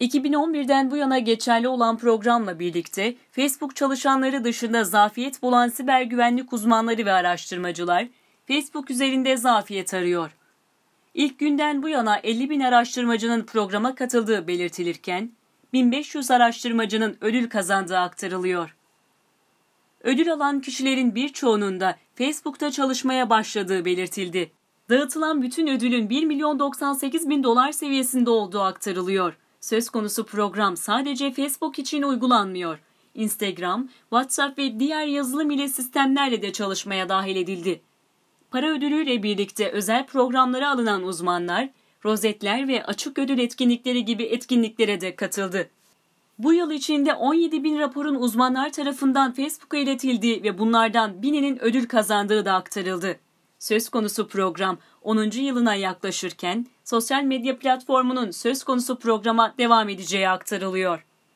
2011'den bu yana geçerli olan programla birlikte Facebook çalışanları dışında zafiyet bulan siber güvenlik uzmanları ve araştırmacılar Facebook üzerinde zafiyet arıyor. İlk günden bu yana 50 bin araştırmacının programa katıldığı belirtilirken 1500 araştırmacının ödül kazandığı aktarılıyor. Ödül alan kişilerin birçoğunun da Facebook'ta çalışmaya başladığı belirtildi. Dağıtılan bütün ödülün 1 milyon 98 bin dolar seviyesinde olduğu aktarılıyor. Söz konusu program sadece Facebook için uygulanmıyor. Instagram, WhatsApp ve diğer yazılım ile sistemlerle de çalışmaya dahil edildi. Para ödülüyle birlikte özel programlara alınan uzmanlar, rozetler ve açık ödül etkinlikleri gibi etkinliklere de katıldı. Bu yıl içinde 17 bin raporun uzmanlar tarafından Facebook'a iletildiği ve bunlardan bininin ödül kazandığı da aktarıldı. Söz konusu program 10. yılına yaklaşırken sosyal medya platformunun söz konusu programa devam edeceği aktarılıyor.